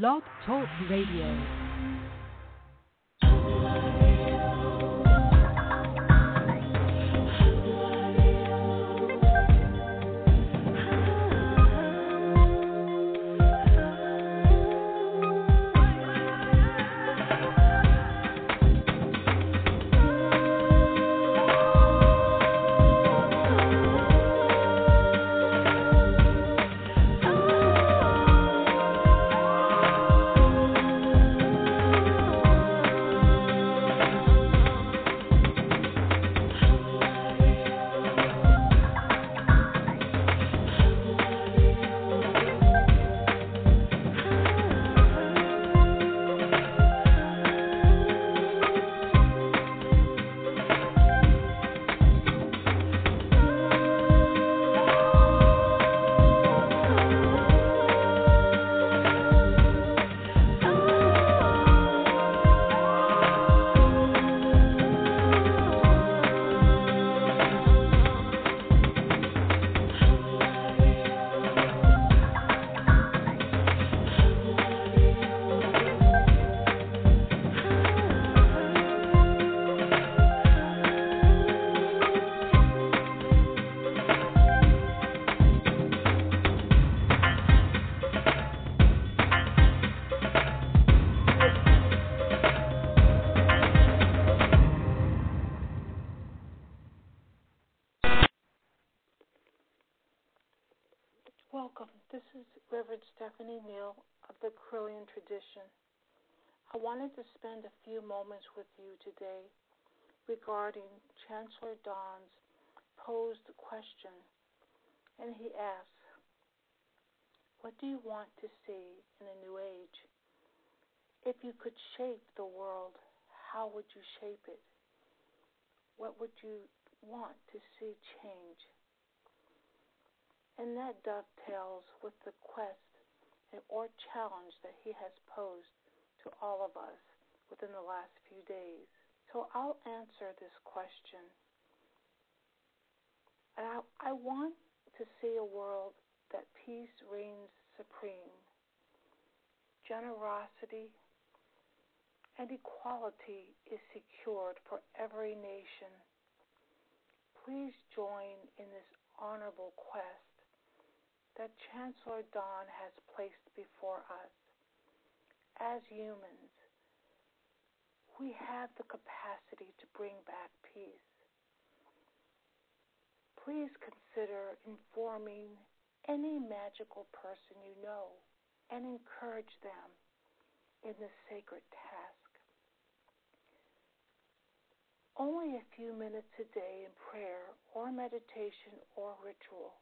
Blog Talk Radio. Stephanie Neal of the Correllian tradition. I wanted to spend a few moments with you today regarding Chancellor Don's posed question. And he asks, What do you want to see in a new age? If you could shape the world, how would you shape it? What would you want to see change? And that dovetails with the quest or challenge that he has posed to all of us within the last few days. So I'll answer this question. And I, I want to see a world that peace reigns supreme, generosity and equality is secured for every nation. Please join in this honorable quest that Chancellor Don has placed before us. As humans, we have the capacity to bring back peace. Please consider informing any magical person you know and encourage them in this sacred task. Only a few minutes a day in prayer or meditation or ritual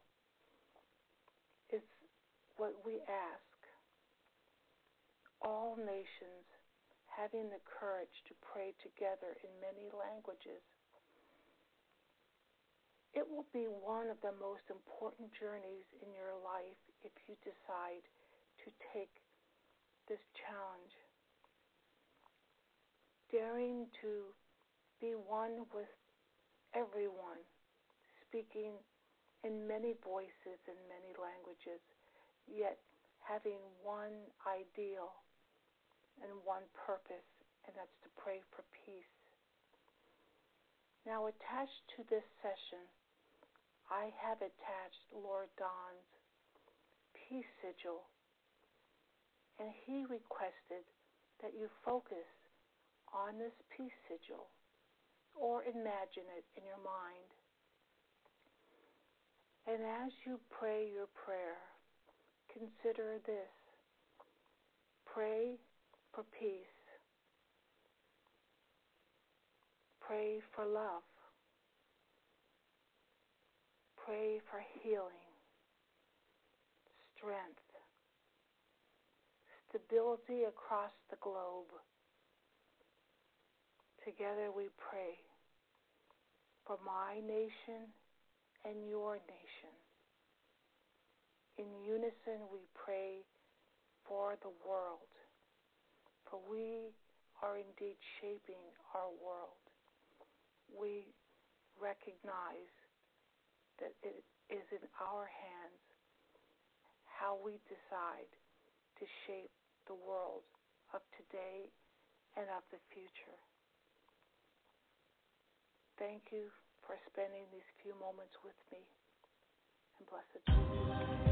what we ask. All nations having the courage to pray together in many languages. It will be one of the most important journeys in your life if you decide to take this challenge. Daring to be one with everyone, speaking in many voices and many languages yet having one ideal and one purpose, and that's to pray for peace. Now, attached to this session, I have attached Lord Don's peace sigil, and he requested that you focus on this peace sigil or imagine it in your mind. And as you pray your prayer, consider this pray for peace, pray for love, pray for healing, strength, stability across the globe. Together we pray for my nation and your nation. In unison, we pray for the world, for we are indeed shaping our world. We recognize that it is in our hands how we decide to shape the world of today and of the future. Thank you for spending these few moments with me, and blessed.